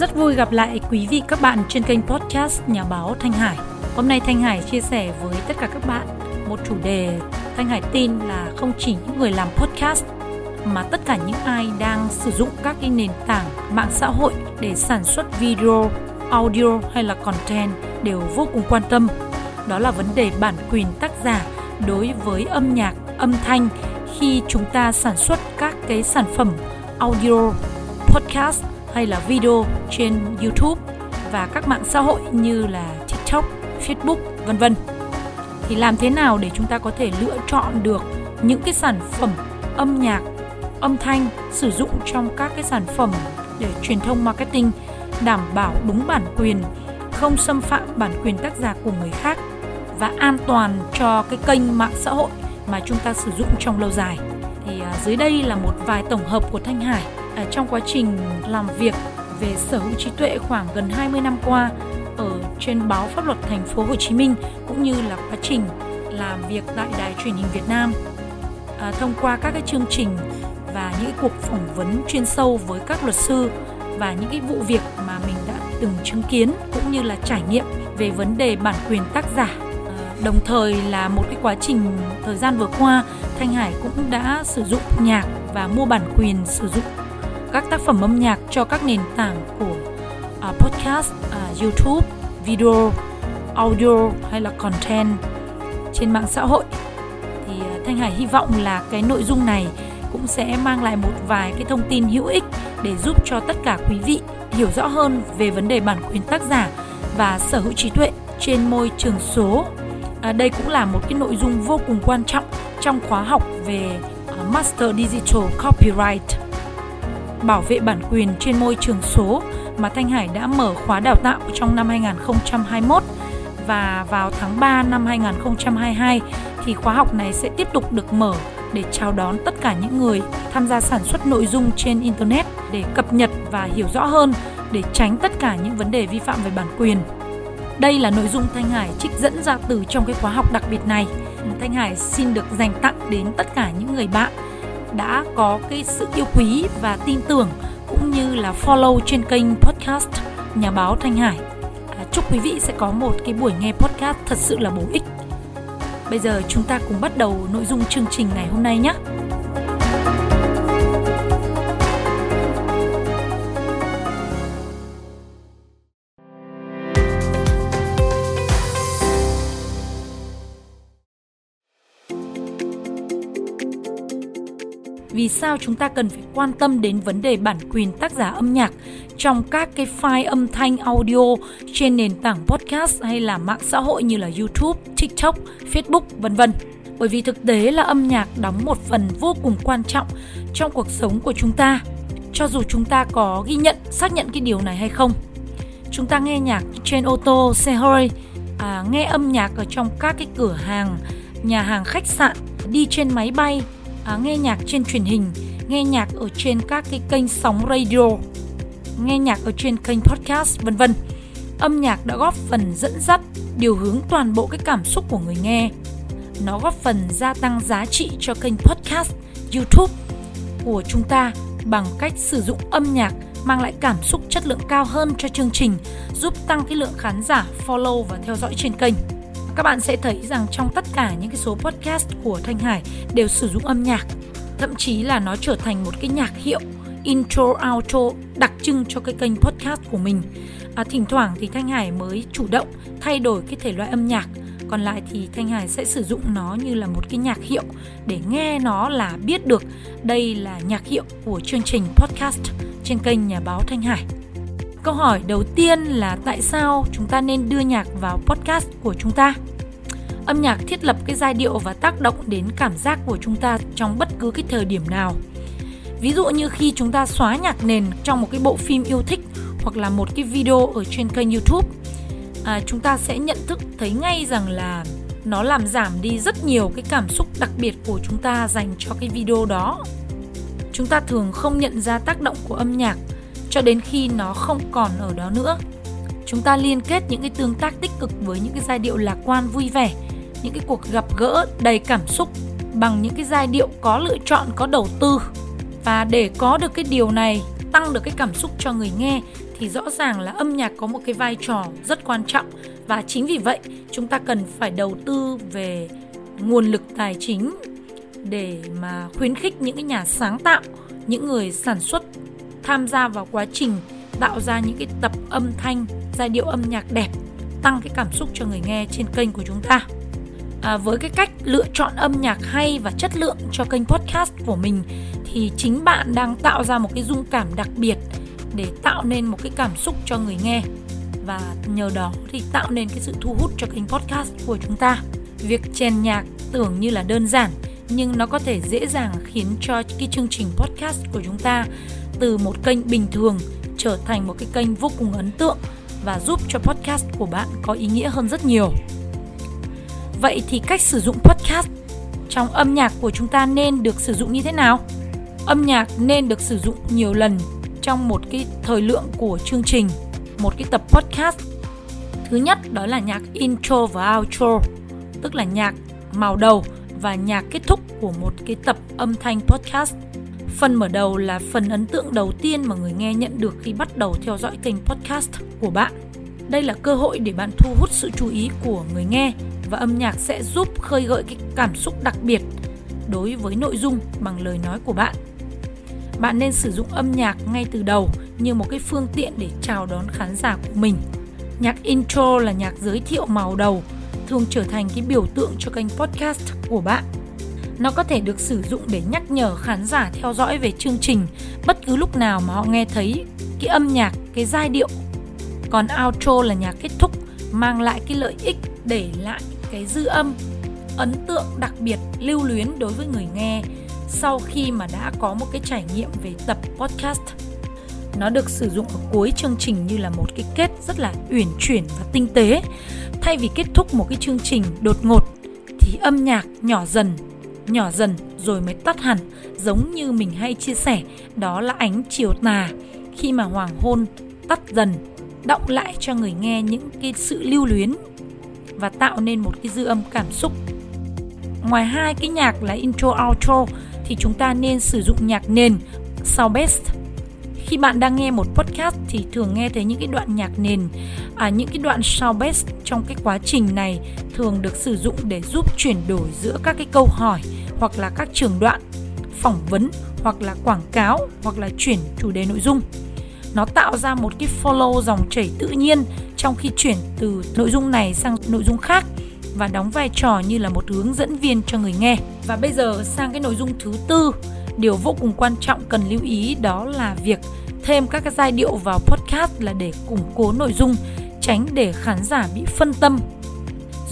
Rất vui gặp lại quý vị các bạn trên kênh podcast Nhà báo Thanh Hải. Hôm nay Thanh Hải chia sẻ với tất cả các bạn một chủ đề Thanh Hải tin là không chỉ những người làm podcast mà tất cả những ai đang sử dụng các cái nền tảng mạng xã hội để sản xuất video, audio hay là content đều vô cùng quan tâm. Đó là vấn đề bản quyền tác giả đối với âm nhạc, âm thanh khi chúng ta sản xuất các cái sản phẩm audio, podcast hay là video trên YouTube và các mạng xã hội như là TikTok, Facebook, vân vân. Thì làm thế nào để chúng ta có thể lựa chọn được những cái sản phẩm âm nhạc, âm thanh sử dụng trong các cái sản phẩm để truyền thông marketing đảm bảo đúng bản quyền, không xâm phạm bản quyền tác giả của người khác và an toàn cho cái kênh mạng xã hội mà chúng ta sử dụng trong lâu dài. Thì à, dưới đây là một vài tổng hợp của Thanh Hải À, trong quá trình làm việc về sở hữu trí tuệ khoảng gần 20 năm qua ở trên báo pháp luật thành phố Hồ Chí Minh cũng như là quá trình làm việc tại đài truyền hình Việt Nam. À, thông qua các cái chương trình và những cuộc phỏng vấn chuyên sâu với các luật sư và những cái vụ việc mà mình đã từng chứng kiến cũng như là trải nghiệm về vấn đề bản quyền tác giả. À, đồng thời là một cái quá trình thời gian vừa qua Thanh Hải cũng đã sử dụng nhạc và mua bản quyền sử dụng các tác phẩm âm nhạc cho các nền tảng của uh, podcast, uh, YouTube, video, audio hay là content trên mạng xã hội. Thì uh, Thanh Hải hy vọng là cái nội dung này cũng sẽ mang lại một vài cái thông tin hữu ích để giúp cho tất cả quý vị hiểu rõ hơn về vấn đề bản quyền tác giả và sở hữu trí tuệ trên môi trường số. À, đây cũng là một cái nội dung vô cùng quan trọng trong khóa học về uh, Master Digital Copyright bảo vệ bản quyền trên môi trường số mà Thanh Hải đã mở khóa đào tạo trong năm 2021 và vào tháng 3 năm 2022 thì khóa học này sẽ tiếp tục được mở để chào đón tất cả những người tham gia sản xuất nội dung trên internet để cập nhật và hiểu rõ hơn để tránh tất cả những vấn đề vi phạm về bản quyền. Đây là nội dung Thanh Hải trích dẫn ra từ trong cái khóa học đặc biệt này. Thanh Hải xin được dành tặng đến tất cả những người bạn đã có cái sự yêu quý và tin tưởng cũng như là follow trên kênh podcast nhà báo Thanh Hải. À, chúc quý vị sẽ có một cái buổi nghe podcast thật sự là bổ ích. Bây giờ chúng ta cùng bắt đầu nội dung chương trình ngày hôm nay nhé. Vì sao chúng ta cần phải quan tâm đến vấn đề bản quyền tác giả âm nhạc trong các cái file âm thanh audio trên nền tảng podcast hay là mạng xã hội như là YouTube, TikTok, Facebook vân vân. Bởi vì thực tế là âm nhạc đóng một phần vô cùng quan trọng trong cuộc sống của chúng ta, cho dù chúng ta có ghi nhận, xác nhận cái điều này hay không. Chúng ta nghe nhạc trên ô tô, xe hơi, à, nghe âm nhạc ở trong các cái cửa hàng, nhà hàng khách sạn, đi trên máy bay à, nghe nhạc trên truyền hình, nghe nhạc ở trên các cái kênh sóng radio, nghe nhạc ở trên kênh podcast vân vân. Âm nhạc đã góp phần dẫn dắt, điều hướng toàn bộ cái cảm xúc của người nghe. Nó góp phần gia tăng giá trị cho kênh podcast, YouTube của chúng ta bằng cách sử dụng âm nhạc mang lại cảm xúc chất lượng cao hơn cho chương trình, giúp tăng cái lượng khán giả follow và theo dõi trên kênh các bạn sẽ thấy rằng trong tất cả những cái số podcast của Thanh Hải đều sử dụng âm nhạc. Thậm chí là nó trở thành một cái nhạc hiệu intro outro đặc trưng cho cái kênh podcast của mình. À, thỉnh thoảng thì Thanh Hải mới chủ động thay đổi cái thể loại âm nhạc. Còn lại thì Thanh Hải sẽ sử dụng nó như là một cái nhạc hiệu để nghe nó là biết được đây là nhạc hiệu của chương trình podcast trên kênh nhà báo Thanh Hải. Câu hỏi đầu tiên là tại sao chúng ta nên đưa nhạc vào podcast của chúng ta? Âm nhạc thiết lập cái giai điệu và tác động đến cảm giác của chúng ta trong bất cứ cái thời điểm nào. Ví dụ như khi chúng ta xóa nhạc nền trong một cái bộ phim yêu thích hoặc là một cái video ở trên kênh youtube à, chúng ta sẽ nhận thức thấy ngay rằng là nó làm giảm đi rất nhiều cái cảm xúc đặc biệt của chúng ta dành cho cái video đó. Chúng ta thường không nhận ra tác động của âm nhạc cho đến khi nó không còn ở đó nữa. Chúng ta liên kết những cái tương tác tích cực với những cái giai điệu lạc quan vui vẻ những cái cuộc gặp gỡ đầy cảm xúc bằng những cái giai điệu có lựa chọn có đầu tư và để có được cái điều này tăng được cái cảm xúc cho người nghe thì rõ ràng là âm nhạc có một cái vai trò rất quan trọng và chính vì vậy chúng ta cần phải đầu tư về nguồn lực tài chính để mà khuyến khích những cái nhà sáng tạo, những người sản xuất tham gia vào quá trình tạo ra những cái tập âm thanh, giai điệu âm nhạc đẹp, tăng cái cảm xúc cho người nghe trên kênh của chúng ta. À, với cái cách lựa chọn âm nhạc hay và chất lượng cho kênh podcast của mình thì chính bạn đang tạo ra một cái dung cảm đặc biệt để tạo nên một cái cảm xúc cho người nghe và nhờ đó thì tạo nên cái sự thu hút cho kênh podcast của chúng ta. Việc chèn nhạc tưởng như là đơn giản nhưng nó có thể dễ dàng khiến cho cái chương trình podcast của chúng ta từ một kênh bình thường trở thành một cái kênh vô cùng ấn tượng và giúp cho podcast của bạn có ý nghĩa hơn rất nhiều. Vậy thì cách sử dụng podcast trong âm nhạc của chúng ta nên được sử dụng như thế nào? Âm nhạc nên được sử dụng nhiều lần trong một cái thời lượng của chương trình, một cái tập podcast. Thứ nhất đó là nhạc intro và outro, tức là nhạc màu đầu và nhạc kết thúc của một cái tập âm thanh podcast. Phần mở đầu là phần ấn tượng đầu tiên mà người nghe nhận được khi bắt đầu theo dõi kênh podcast của bạn. Đây là cơ hội để bạn thu hút sự chú ý của người nghe và âm nhạc sẽ giúp khơi gợi cái cảm xúc đặc biệt đối với nội dung bằng lời nói của bạn. Bạn nên sử dụng âm nhạc ngay từ đầu như một cái phương tiện để chào đón khán giả của mình. Nhạc intro là nhạc giới thiệu màu đầu, thường trở thành cái biểu tượng cho kênh podcast của bạn. Nó có thể được sử dụng để nhắc nhở khán giả theo dõi về chương trình bất cứ lúc nào mà họ nghe thấy cái âm nhạc, cái giai điệu. Còn outro là nhạc kết thúc mang lại cái lợi ích để lại cái dư âm, ấn tượng đặc biệt, lưu luyến đối với người nghe sau khi mà đã có một cái trải nghiệm về tập podcast. Nó được sử dụng ở cuối chương trình như là một cái kết rất là uyển chuyển và tinh tế. Thay vì kết thúc một cái chương trình đột ngột thì âm nhạc nhỏ dần nhỏ dần rồi mới tắt hẳn, giống như mình hay chia sẻ, đó là ánh chiều tà. Khi mà hoàng hôn tắt dần, động lại cho người nghe những cái sự lưu luyến và tạo nên một cái dư âm cảm xúc. Ngoài hai cái nhạc là intro outro thì chúng ta nên sử dụng nhạc nền sau best. Khi bạn đang nghe một podcast thì thường nghe thấy những cái đoạn nhạc nền à, những cái đoạn sound best trong cái quá trình này thường được sử dụng để giúp chuyển đổi giữa các cái câu hỏi hoặc là các trường đoạn phỏng vấn hoặc là quảng cáo hoặc là chuyển chủ đề nội dung nó tạo ra một cái follow dòng chảy tự nhiên trong khi chuyển từ nội dung này sang nội dung khác và đóng vai trò như là một hướng dẫn viên cho người nghe. Và bây giờ sang cái nội dung thứ tư, điều vô cùng quan trọng cần lưu ý đó là việc thêm các cái giai điệu vào podcast là để củng cố nội dung, tránh để khán giả bị phân tâm.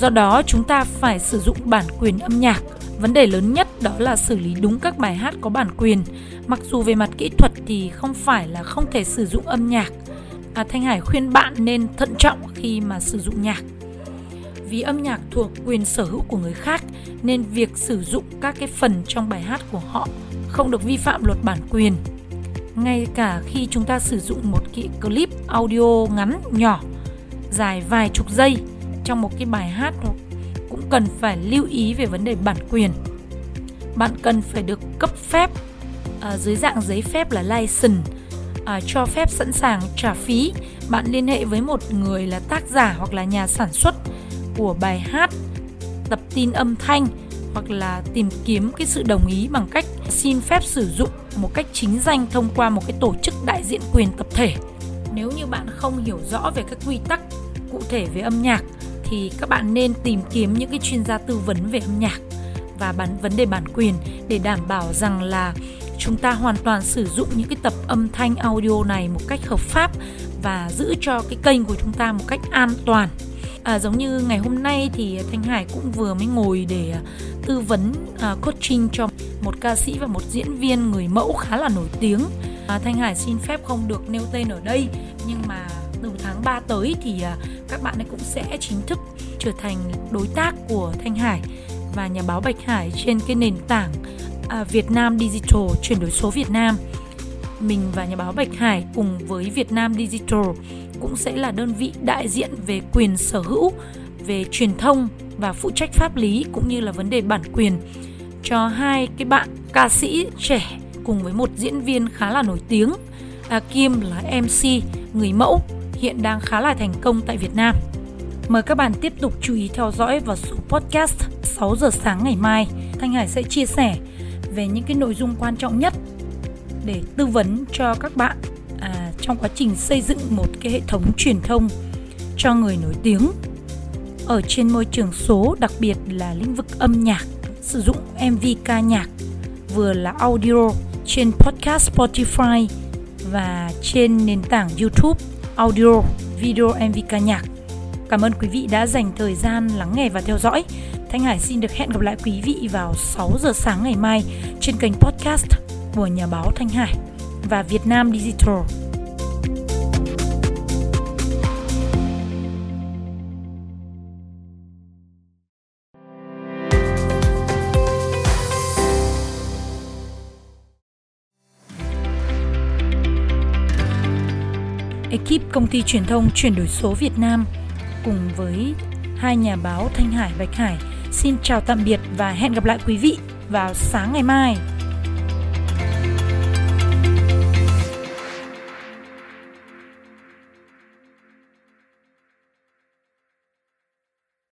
Do đó chúng ta phải sử dụng bản quyền âm nhạc. Vấn đề lớn nhất đó là xử lý đúng các bài hát có bản quyền. Mặc dù về mặt kỹ thuật thì không phải là không thể sử dụng âm nhạc. À, Thanh Hải khuyên bạn nên thận trọng khi mà sử dụng nhạc vì âm nhạc thuộc quyền sở hữu của người khác nên việc sử dụng các cái phần trong bài hát của họ không được vi phạm luật bản quyền. Ngay cả khi chúng ta sử dụng một cái clip audio ngắn nhỏ dài vài chục giây trong một cái bài hát hoặc cần phải lưu ý về vấn đề bản quyền. Bạn cần phải được cấp phép à, dưới dạng giấy phép là license à, cho phép sẵn sàng trả phí. Bạn liên hệ với một người là tác giả hoặc là nhà sản xuất của bài hát tập tin âm thanh hoặc là tìm kiếm cái sự đồng ý bằng cách xin phép sử dụng một cách chính danh thông qua một cái tổ chức đại diện quyền tập thể. Nếu như bạn không hiểu rõ về các quy tắc cụ thể về âm nhạc thì các bạn nên tìm kiếm những cái chuyên gia tư vấn về âm nhạc và bản vấn đề bản quyền để đảm bảo rằng là chúng ta hoàn toàn sử dụng những cái tập âm thanh audio này một cách hợp pháp và giữ cho cái kênh của chúng ta một cách an toàn. À, giống như ngày hôm nay thì thanh hải cũng vừa mới ngồi để à, tư vấn uh, coaching cho một ca sĩ và một diễn viên người mẫu khá là nổi tiếng. À, thanh hải xin phép không được nêu tên ở đây nhưng mà tháng 3 tới thì à, các bạn ấy cũng sẽ chính thức trở thành đối tác của thanh hải và nhà báo bạch hải trên cái nền tảng à, Việt Nam Digital chuyển đổi số Việt Nam mình và nhà báo Bạch Hải cùng với Việt Nam Digital cũng sẽ là đơn vị đại diện về quyền sở hữu, về truyền thông và phụ trách pháp lý cũng như là vấn đề bản quyền cho hai cái bạn ca sĩ trẻ cùng với một diễn viên khá là nổi tiếng. À, Kim là MC người mẫu hiện đang khá là thành công tại Việt Nam. Mời các bạn tiếp tục chú ý theo dõi vào số podcast 6 giờ sáng ngày mai. Thanh Hải sẽ chia sẻ về những cái nội dung quan trọng nhất để tư vấn cho các bạn à, trong quá trình xây dựng một cái hệ thống truyền thông cho người nổi tiếng ở trên môi trường số đặc biệt là lĩnh vực âm nhạc sử dụng MV ca nhạc vừa là audio trên podcast Spotify và trên nền tảng YouTube audio, video MV ca nhạc. Cảm ơn quý vị đã dành thời gian lắng nghe và theo dõi. Thanh Hải xin được hẹn gặp lại quý vị vào 6 giờ sáng ngày mai trên kênh podcast của nhà báo Thanh Hải và Việt Nam Digital. Ekip công ty truyền thông chuyển đổi số Việt Nam cùng với hai nhà báo Thanh Hải, Bạch Hải xin chào tạm biệt và hẹn gặp lại quý vị vào sáng ngày mai.